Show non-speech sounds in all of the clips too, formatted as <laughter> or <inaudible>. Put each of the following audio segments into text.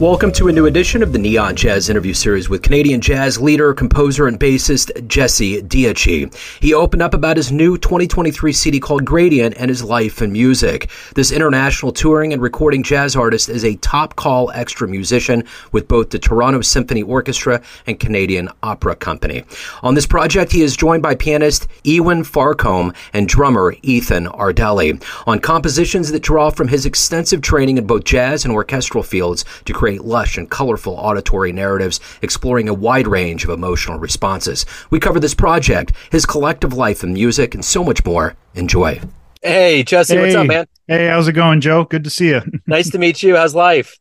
Welcome to a new edition of the Neon Jazz interview series with Canadian jazz leader, composer, and bassist Jesse Dietschi. He opened up about his new 2023 CD called Gradient and his life and music. This international touring and recording jazz artist is a top call extra musician with both the Toronto Symphony Orchestra and Canadian Opera Company. On this project, he is joined by pianist Ewen Farncombe and drummer Ethan Ardelli on compositions that draw from his extensive training in both jazz and orchestral fields to create create lush and colorful auditory narratives exploring a wide range of emotional responses. We cover this project, his collective life and music, and so much more. Enjoy. Hey, Jesse, hey. what's up, man? Hey, how's it going, Joe? Good to see you. <laughs> nice to meet you. How's life?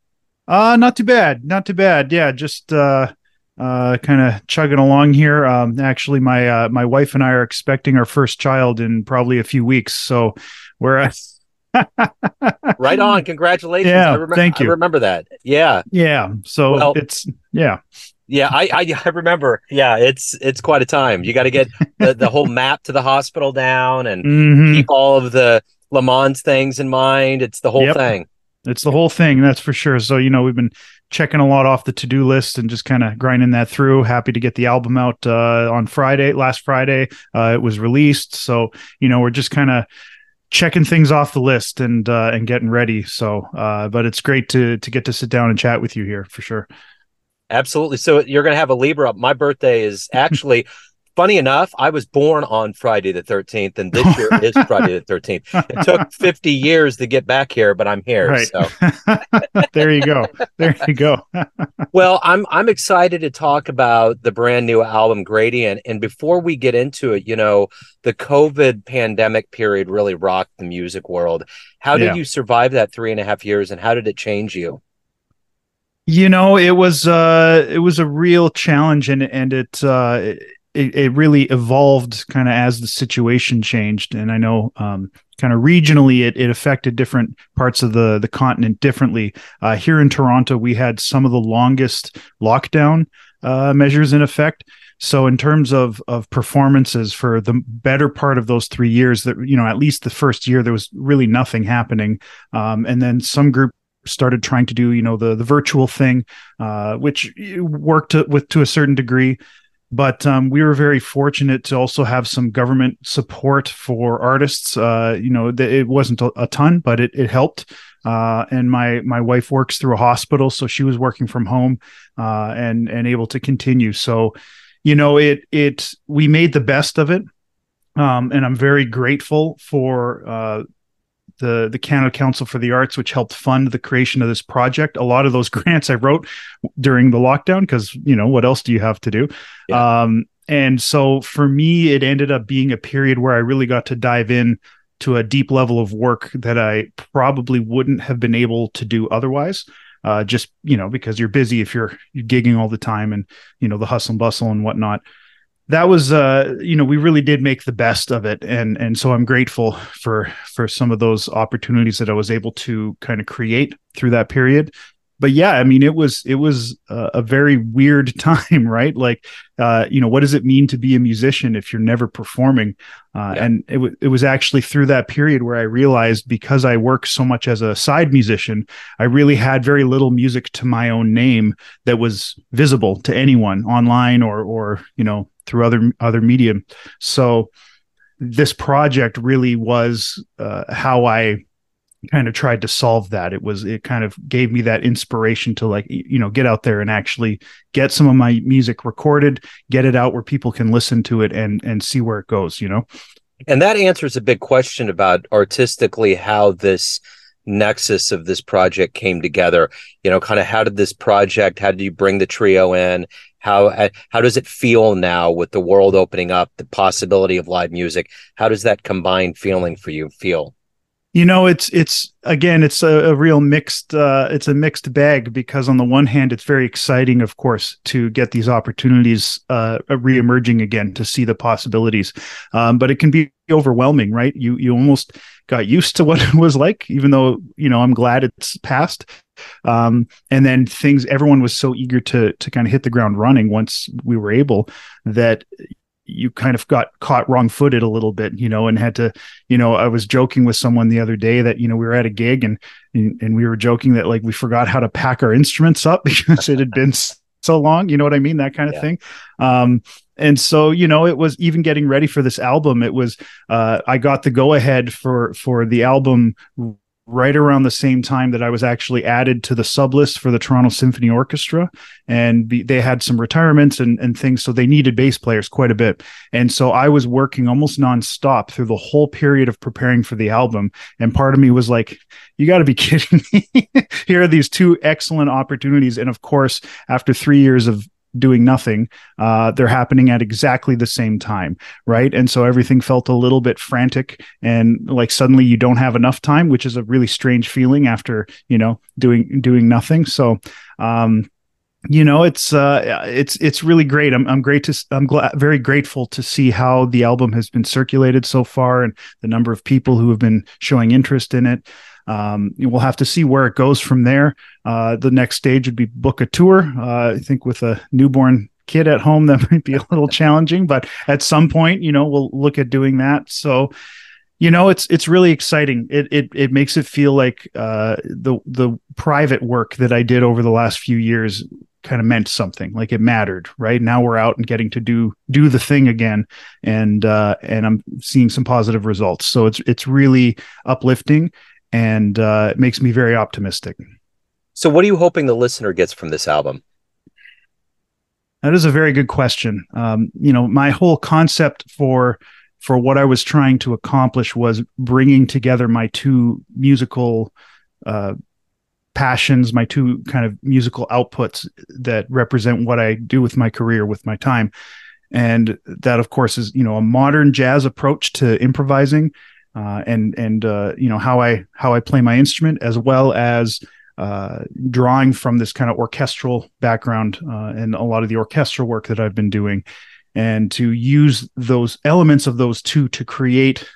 Uh, not too bad. Not too bad. Yeah, just uh uh, kind of chugging along here. Um, actually, my uh, my wife and I are expecting our first child in probably a few weeks, so we're at <laughs> right on. Congratulations. Yeah. I thank you. I remember that. Yeah. Yeah. So well, it's, yeah. Yeah, I, I, <laughs> I remember. Yeah, it's it's quite a time. You got to get the, the whole <laughs> map to the hospital down and mm-hmm. keep all of the Lamaze things in mind. It's the whole yep. thing. It's the whole thing, that's for sure. So you know, we've been checking a lot off the to do list and just kind of grinding that through. Happy to get the album out uh, on Friday. Last Friday, uh, it was released. So you know, we're just kind of checking things off the list and uh, and getting ready. So, uh, but it's great to to get to sit down and chat with you here for sure. Absolutely. So you're going to have a Libra. My birthday is <laughs> actually funny enough, I was born on Friday the 13th, and this year is <laughs> Friday the 13th. It took 50 years to get back here, but I'm here. Right. So <laughs> there you go. There you go. <laughs> well, I'm I'm excited to talk about the brand new album Gradient. And before we get into it, you know, the COVID pandemic period really rocked the music world. How did yeah. you survive that three and a half years, and how did it change you? You know, it was uh it was a real challenge and and it uh it, it really evolved kind of as the situation changed. And I know um, kind of regionally it, it affected different parts of the, the continent differently. Uh, here in Toronto, we had some of the longest lockdown uh, measures in effect. So in terms of of performances for the better part of those three years, that you know at least the first year there was really nothing happening, um, and then some group started trying to do you know the the virtual thing, uh, which worked to, with to a certain degree but um, we were very fortunate to also have some government support for artists. Uh, you know, th- it wasn't a, a, ton, but it, it helped. Uh, and my my wife works through a hospital, so she was working from home uh, and and able to continue. So, you know, it it we made the best of it, um, and I'm very grateful for uh, the the Canada Council for the Arts, which helped fund the creation of this project. A lot of those <laughs> grants I wrote during the lockdown because you know what else do you have to do? Yeah. Um, and so for me, it ended up being a period where I really got to dive in to a deep level of work that I probably wouldn't have been able to do otherwise. Uh, just you know because you're busy if you're, you're gigging all the time and you know the hustle and bustle and whatnot that was uh you know we really did make the best of it. And and so i'm grateful for for some of those opportunities that i was able to kind of create through that period but yeah i mean it was it was a, a very weird <laughs> time right like uh you know what does it mean to be a musician if you're never performing uh, yeah. and it, w- it was actually through that period where i realized because i work so much as a side musician i really had very little music to my own name that was visible to anyone online or or you know through other other medium. So this project really was uh, how I kind of tried to solve that. It was it kind of gave me that inspiration to like you know get out there and actually get some of my music recorded, get it out where people can listen to it and and see where it goes. You know. And that answers a big question about artistically how this nexus of this project came together you know kind of how did this project how did you bring the trio in how uh, how does it feel now with the world opening up the possibility of live music how does that combined feeling for you feel you know it's it's again it's a, a real mixed uh, it's a mixed bag because on the one hand it's very exciting of course to get these opportunities uh re-emerging again to see the possibilities. Um, but it can be overwhelming right? You you almost got used to <laughs> what it was like even though you know i'm glad it's passed. Um, and then things everyone was so eager to to kind of hit the ground running once we were able that you kind of got caught wrong footed a little bit, you know, and had to, you know, I was joking with someone the other day that, you know, we were at a gig and, and we were joking that like we forgot how to pack our instruments up <laughs> because it had been so long, you know what I mean? That kind of yeah. thing. Um, and so you know it was even getting ready for this album it was uh, i got the go ahead for for the album right around the same time that I was actually added to the sub list for the Toronto Symphony Orchestra. And be, they had some retirements and, and things. So they needed bass players quite a bit. And so I was working almost nonstop through the whole period of preparing for the album. And part of me was like, you got to be <laughs> kidding me. Here are these two excellent opportunities. And of course, after three years of doing nothing uh, they're happening at exactly the same time right? And so everything felt a little bit frantic and like suddenly you don't have enough time which is a really strange feeling after you know doing doing nothing. So um you know it's uh it's it's really great. I'm i'm great to i'm glad very grateful to see how the album has been circulated so far and the number of people who have been showing interest in it um, we'll have to see where it goes from there. Uh, the next stage would be book a tour. Uh, I think with a newborn kid at home, that <laughs> might be a little <laughs> challenging, but at some point, you know, we'll look at doing that. So, you know, it's it's really exciting. It it it makes it feel like uh, the the private work that I did over the last few years kind of meant something like it mattered right now we're out and getting to do do the thing again and uh and i'm seeing some positive results so it's it's really uplifting and uh, it makes me very optimistic. So, what are you hoping the listener gets from this album? That is a very good question. Um, you know, my whole concept for for what I was trying to accomplish was bringing together my two musical uh, passions, my two kind of musical outputs that represent what I do with my career, with my time, and that, of course, is you know a modern jazz approach to improvising uh, and and uh, you know how I how I play my instrument as well as uh, drawing from this kind of orchestral background uh, and a lot of the orchestral work that I've been doing, and to use those elements of those two to create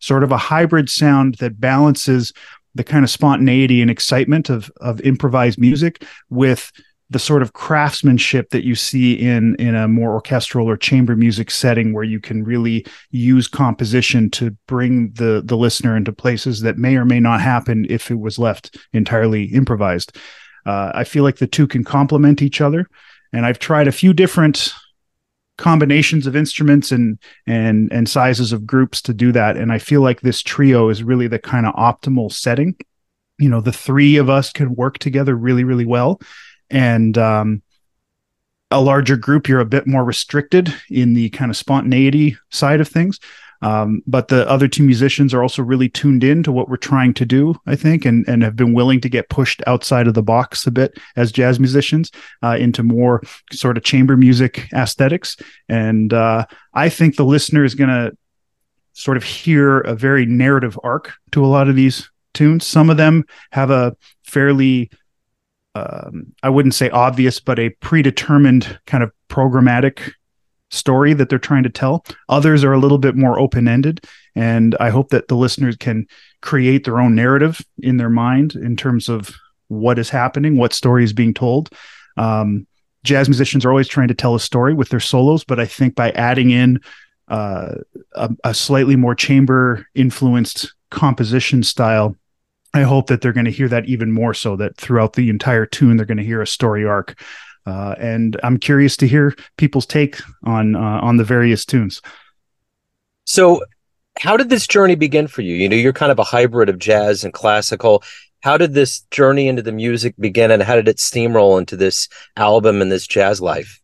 sort of a hybrid sound that balances the kind of spontaneity and excitement of of improvised music with the sort of craftsmanship that you see in in a more orchestral or chamber music setting where you can really use composition to bring the the listener into places that may or may not happen if it was left entirely improvised. Uh, i feel like the two can complement each other and i've tried a few different combinations of instruments and and and sizes of groups to do that and i feel like this trio is really the kind of optimal setting. You know the three of us can work together really really well and um, a larger group, you're a bit more restricted in the kind of spontaneity side of things. Um, but the other two musicians are also really tuned in to what we're trying to do, I think, and and have been willing to get pushed outside of the box a bit as jazz musicians uh, into more sort of chamber music aesthetics. And uh, I think the listener is going to sort of hear a very narrative arc to a lot of these tunes. Some of them have a fairly um, I wouldn't say obvious, but a predetermined kind of programmatic story that they're trying to tell. Others are a little bit more open ended. And I hope that the listeners can create their own narrative in their mind in terms of what is happening, what story is being told. Um, jazz musicians are always trying to tell a story with their solos, but I think by adding in uh, a, a slightly more chamber influenced composition style, I hope that they're going to hear that even more so that throughout the entire tune, they're going to hear a story arc. Uh, and I'm curious to hear people's take on uh, on the various tunes. So, how did this journey begin for you? You know, you're kind of a hybrid of jazz and classical. How did this journey into the music begin, and how did it steamroll into this album and this jazz life?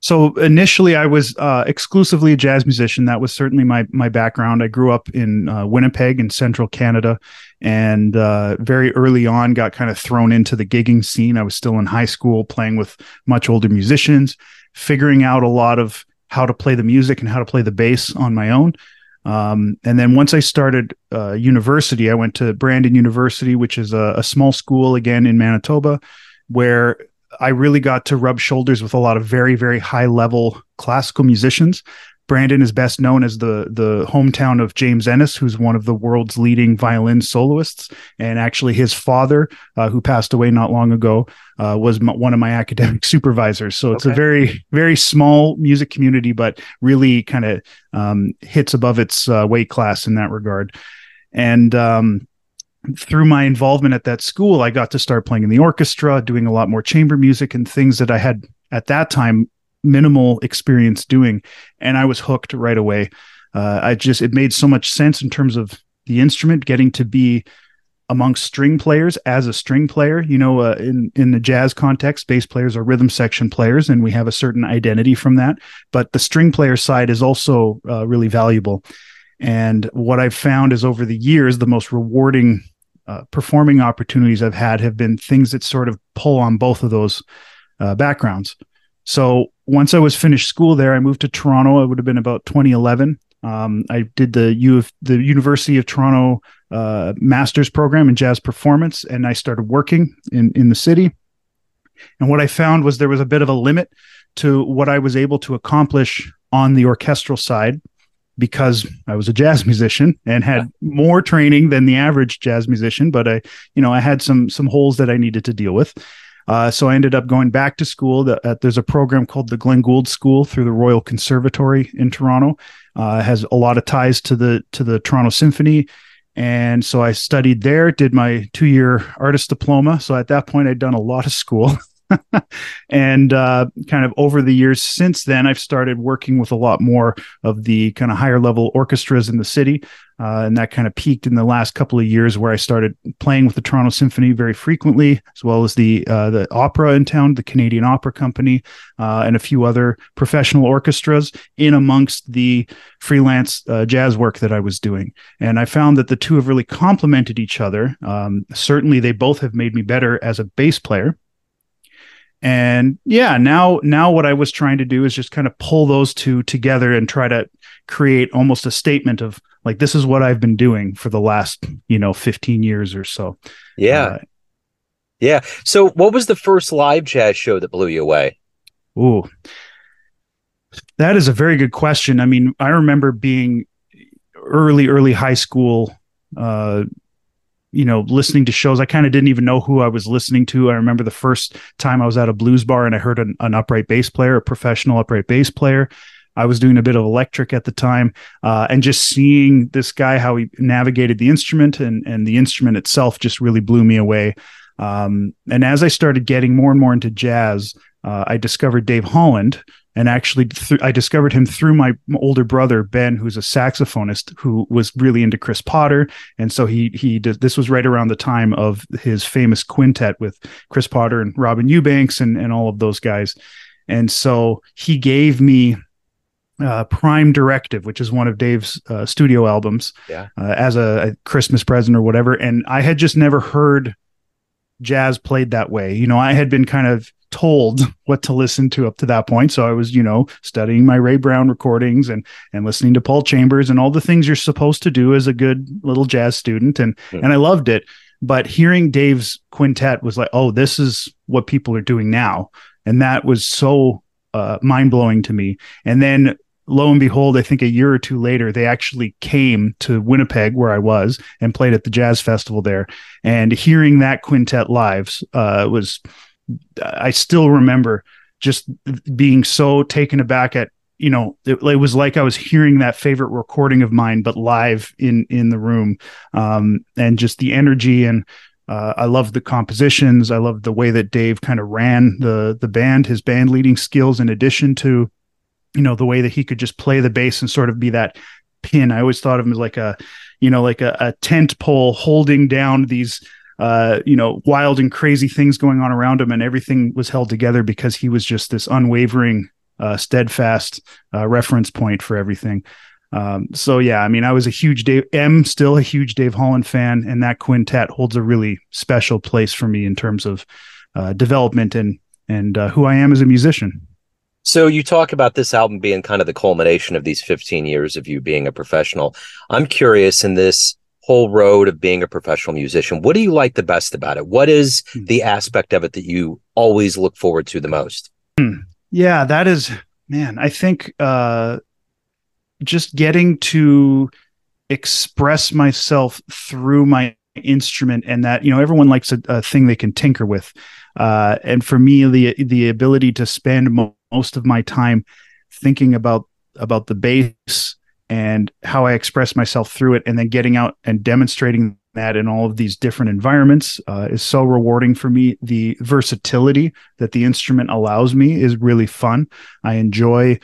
So initially, I was uh, exclusively a jazz musician. That was certainly my my background. I grew up in uh, Winnipeg in central Canada, and uh, very early on got kind of thrown into the gigging scene. I was still in high school, playing with much older musicians, figuring out a lot of how to play the music and how to play the bass on my own. Um, and then once I started uh, university, I went to Brandon University, which is a, a small school again in Manitoba, where I really got to rub shoulders with a lot of very, very high level classical musicians. Brandon is best known as the the hometown of James Ehnes, who's one of the world's leading violin soloists, and actually his father, uh, who passed away not long ago, uh, was m- one of my academic <laughs> supervisors. So it's okay. a very very small music community, but really kind of um, hits above its uh, weight class in that regard. And um, through my involvement at that school, I got to start playing in the orchestra, doing a lot more chamber music and things that I had at that time minimal experience doing. And I was hooked right away. Uh, I just, it made so much sense in terms of the instrument, getting to be amongst string players as a string player. You know, uh, in in the jazz context, bass players are rhythm section players, and we have a certain identity from that. But the string player side is also uh, really valuable. And what I've found is over the years, the most rewarding uh, performing opportunities I've had have been things that sort of pull on both of those uh, backgrounds. So once I was finished school there, I moved to Toronto. It would have been about 2011. Um, I did the U of the University of Toronto uh, master's program in jazz performance, and I started working in in the city. And what I found was there was a bit of a limit to what I was able to accomplish on the orchestral side because I was a jazz musician and had more training than the average jazz musician, but I, you know, I had some some holes that I needed to deal with. Uh, so I ended up going back to school. The, uh, there's a program called the Glenn Gould School through the Royal Conservatory in Toronto. Uh, has a lot of ties to the to the Toronto Symphony, and so I studied there. Did my two year artist diploma. So at that point, I'd done a lot of school. <laughs> <laughs> and uh, kind of over the years since then, I've started working with a lot more of the kind of higher level orchestras in the city. Uh, and that kind of peaked in the last couple of years where I started playing with the Toronto Symphony very frequently, as well as the uh, the opera in town, the Canadian Opera Company, uh, and a few other professional orchestras in amongst the freelance uh, jazz work that I was doing. And I found that the two have really complemented each other. Um, certainly, they both have made me better as a bass player and yeah now now what i was trying to do is just kind of pull those two together and try to create almost a statement of like this is what i've been doing for the last you know 15 years or so. Yeah. Uh, yeah. So what was the first live jazz show that blew you away? Ooh. That is a very good question. I mean i remember being early early high school uh you know, listening to shows. I kind of didn't even know who I was listening to. I remember the first time I was at a blues bar and I heard an, an upright bass player, a professional upright bass player. I was doing a bit of electric at the time, uh, and just seeing this guy how he navigated the instrument and and the instrument itself just really blew me away. Um, and as I started getting more and more into jazz, uh, I discovered Dave Holland, and actually th- I discovered him through my older brother Ben, who's a saxophonist who was really into Chris Potter, and so he he did, this was right around the time of his famous quintet with Chris Potter and Robin Eubanks and and all of those guys, and so he gave me uh, Prime Directive, which is one of Dave's uh, studio albums, yeah. uh, as a, a, Christmas present or whatever. And I had just never heard jazz played that way. You know, I had been kind of told <laughs> what to listen to up to that point. So I was, you know, studying my Ray Brown recordings and and listening to Paul Chambers and all the things you're supposed to do as a good little jazz student. And mm. and I loved it. But hearing Dave's quintet was like, oh, this is what people are doing now. And that was so uh, mind blowing to me. And then lo and behold, I think a year or two later, they actually came to Winnipeg, where I was, and played at the Jazz Festival there. And hearing that quintet live uh, was I still remember just being so taken aback at you know it, it, was like I was hearing that favorite recording of mine, but live in in the room, um, and just the energy and. Uh, I love the compositions. I love the way that Dave kind of ran the the band, his band leading skills, in addition to, you know, the way that he could just play the bass and sort of be that pin. I always thought of him as like a, you know, like a, a tent pole holding down these uh, you know, wild and crazy things going on around him, and everything was held together because he was just this unwavering, uh, steadfast uh, reference point for everything. Um, so yeah, I mean, I was a huge Dave, am still a huge Dave Holland fan, and that quintet holds a really special place for me in terms of uh, development and and uh, who I am as a musician. So you talk about this album being kind of the culmination of these 15 years of you being a professional. I'm curious in this whole road of being a professional musician. What do you like the best about it? What is hmm. the aspect of it that you always look forward to the most? Hmm. Yeah, that is, man, I think uh, just getting to express myself through my instrument and that you know everyone likes a, a thing they can tinker with uh, and for me the the ability to spend mo- most of my time thinking about about the bass and how I express myself through it, and then getting out and demonstrating that in all of these different environments uh, is so rewarding for me. The versatility that the instrument allows me is really fun. I enjoy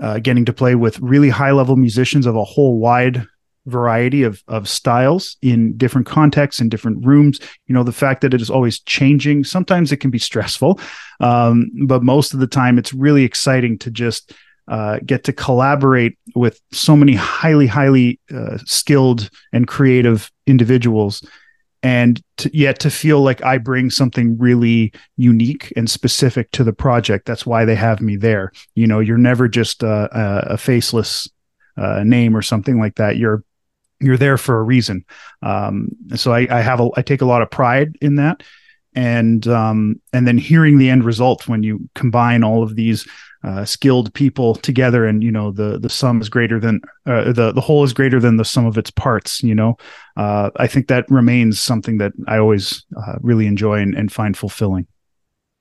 uh, getting to play with really high level musicians of a whole wide variety of of styles in different contexts in different rooms you know the fact that it is always changing sometimes it can be stressful um, but most of the time it's really exciting to just uh, get to collaborate with so many highly, highly uh, skilled and creative individuals, and to, yet to feel like I bring something really unique and specific to the project. That's why they have me there. You know, you're never just a, a, a faceless uh, name or something like that. You're you're there for a reason. Um, so I, I have a, I take a lot of pride in that and um, and then hearing the end result when you combine all of these uh, skilled people together and you know the the sum is greater than uh, the the whole is greater than the sum of its parts you know uh, i think that remains something that i always uh, really enjoy and, and, find fulfilling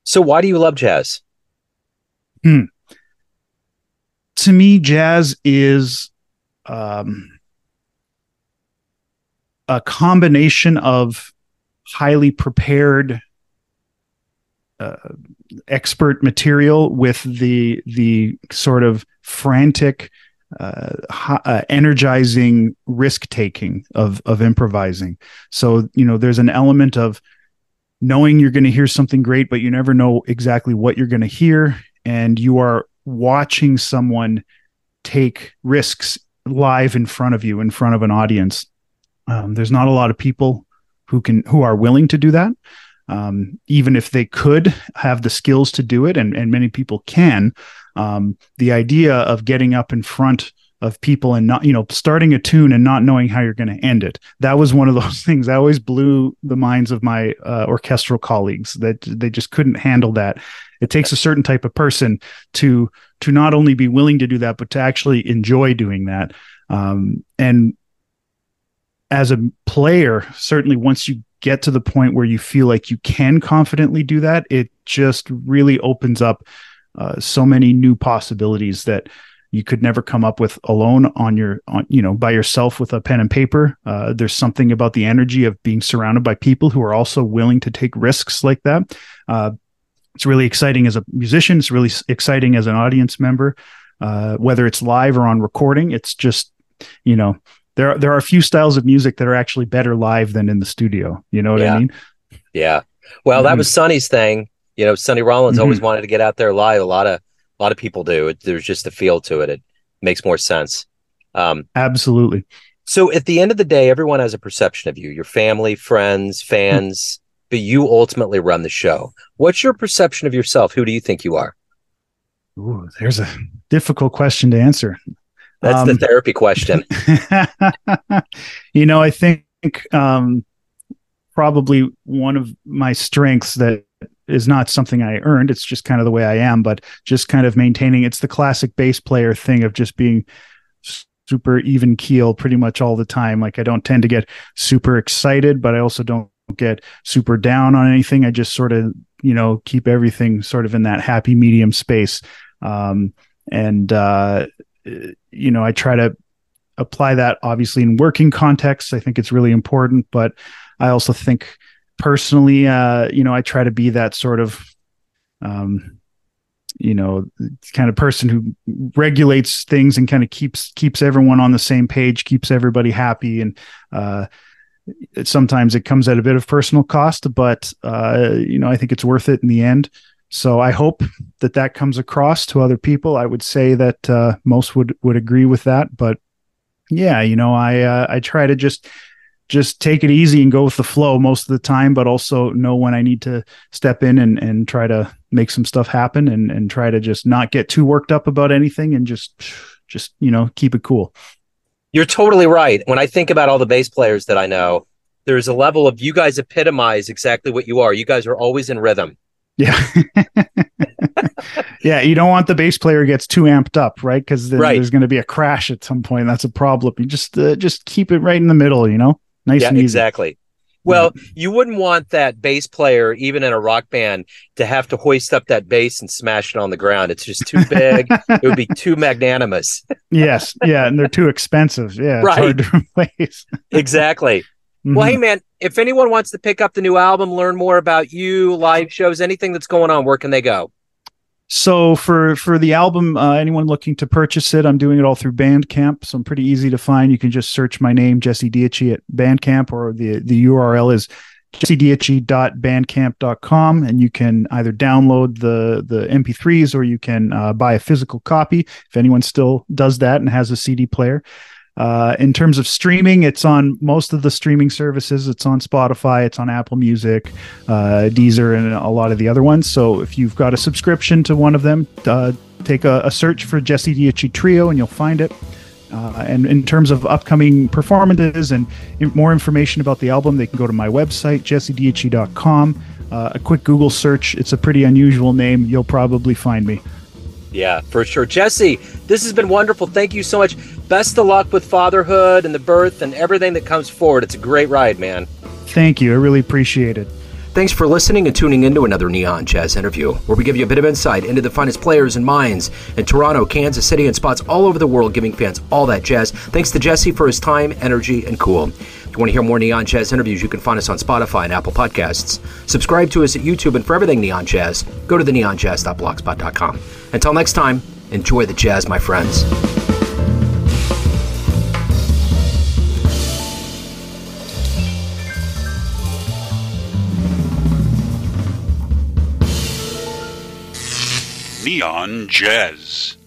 so why do you love jazz hmm. to me jazz is um, a combination of highly prepared uh, expert material with the the sort of frantic uh, uh, energizing risk taking of of improvising. So you know there's an element of knowing you're going to hear something great but you never know exactly what you're going to hear and you are watching someone take risks live in front of you in front of an audience um, there's not a lot of people who can who are willing to do that um, even if they could have the skills to do it, and, and many people can, um, the idea of getting up in front of people and not, you know, starting a tune and not knowing how you're going to end it. That was one of those <laughs> things that always blew the minds of my uh, orchestral colleagues that they just couldn't handle that. It takes a certain type of person to to not only be willing to do that, but to actually enjoy doing that. Um, and as a player, certainly once you get to the point where you feel like you can confidently do that, it just really opens up uh, so many new possibilities that you could never come up with alone on your on you know by yourself with a pen and paper. Uh, there's something about the energy of being surrounded by people who are also willing to take risks like that. Uh, it's really exciting as a musician. It's really exciting as an audience member. Uh, whether it's live or on recording it's just you know there there are a few styles of music that are actually better live than in the studio. You know what yeah. I mean? Yeah. Well, mm-hmm. that was Sonny's thing. You know, Sonny Rollins mm-hmm. always wanted to get out there live. A lot of a lot of people do. It, there's just a feel to it. It makes more sense. Um, Absolutely. So at the end of the day, everyone has a perception of you, your family, friends, fans, mm-hmm. but you ultimately run the show. What's your perception of yourself? Who do you think you are? Ooh, there's a difficult question to answer. That's um, the therapy question. <laughs> you know, I think um, probably one of my strengths that is not something I earned. It's just kind of the way I am, but just kind of maintaining. It's the classic bass player thing of just being super even keel pretty much all the time. Like I don't tend to get super excited, but I also don't get super down on anything. I just sort of, you know, keep everything sort of in that happy medium space. Um, and uh, you know, I try to apply that obviously in working contexts. I think it's really important, but I also think personally, uh, you know, I try to be that sort of, um, you know, kind of person who regulates things and kind of keeps keeps everyone on the same page, keeps everybody happy, and uh, sometimes it comes at a bit of personal cost, but uh, you know, I think it's worth it in the end. So I hope that that comes across to other people. I would say that uh, most would would agree with that, but yeah, you know, I uh, I try to just just take it easy and go with the flow most of the time, but also know when I need to step in and and try to make some stuff happen and and try to just not get too worked up about anything and just just you know keep it cool. You're totally right. When I think about all the bass players that I know, there's a level of you guys epitomize exactly what you are. You guys are always in rhythm yeah. <laughs> yeah, you don't want the bass player gets too amped up, right? Because then Right. there's going to be a crash at some point. That's a problem. You just uh, just keep it right in the middle, you know, nice yeah, and easy. exactly. Well, you wouldn't want that bass player, even in a rock band, to have to hoist up that bass and smash it on the ground. It's just too big. it would be <laughs> too magnanimous. yes, yeah, and they're too expensive. Yeah, Right. hard <laughs> exactly. Well, hey, man, if anyone wants to pick up the new album, learn more about you, live shows, anything that's going on, where can they go? So for for the album, uh, anyone looking to purchase it, I'm doing it all through Bandcamp. So I'm pretty easy to find. You can just search my name, Jesse Dietschi, at Bandcamp, or the the URL is jessedietschi.bandcamp.com, and you can either download the the MP3s or you can uh, buy a physical copy if anyone still does that and has a CD player. Uh, in terms of streaming, it's on most of the streaming services. It's on Spotify, it's on Apple Music, uh, Deezer, and a lot of the other ones. So if you've got a subscription to one of them, uh, take a, a search for Jesse Dietschi Trio and you'll find it. Uh, and in terms of upcoming performances and more information about the album, they can go to my website, jessedietschi.com. Uh, a quick Google search. It's a pretty unusual name. You'll probably find me. Yeah, for sure. Jesse, this has been wonderful. Thank you so much. Best of luck with fatherhood and the birth and everything that comes forward. It's a great ride, man. Thank you. I really appreciate it. Thanks for listening and tuning into another Neon Jazz interview, where we give you a bit of insight into the finest players and minds in Toronto, Kansas City, and spots all over the world, giving fans all that jazz. Thanks to Jesse for his time, energy, and cool. You want to hear more Neon Jazz interviews, you can find us on Spotify and Apple Podcasts. Subscribe to us at YouTube, and for everything Neon Jazz, go to the neonjazz.blogspot.com. Until next time, enjoy the jazz, my friends. Neon Jazz.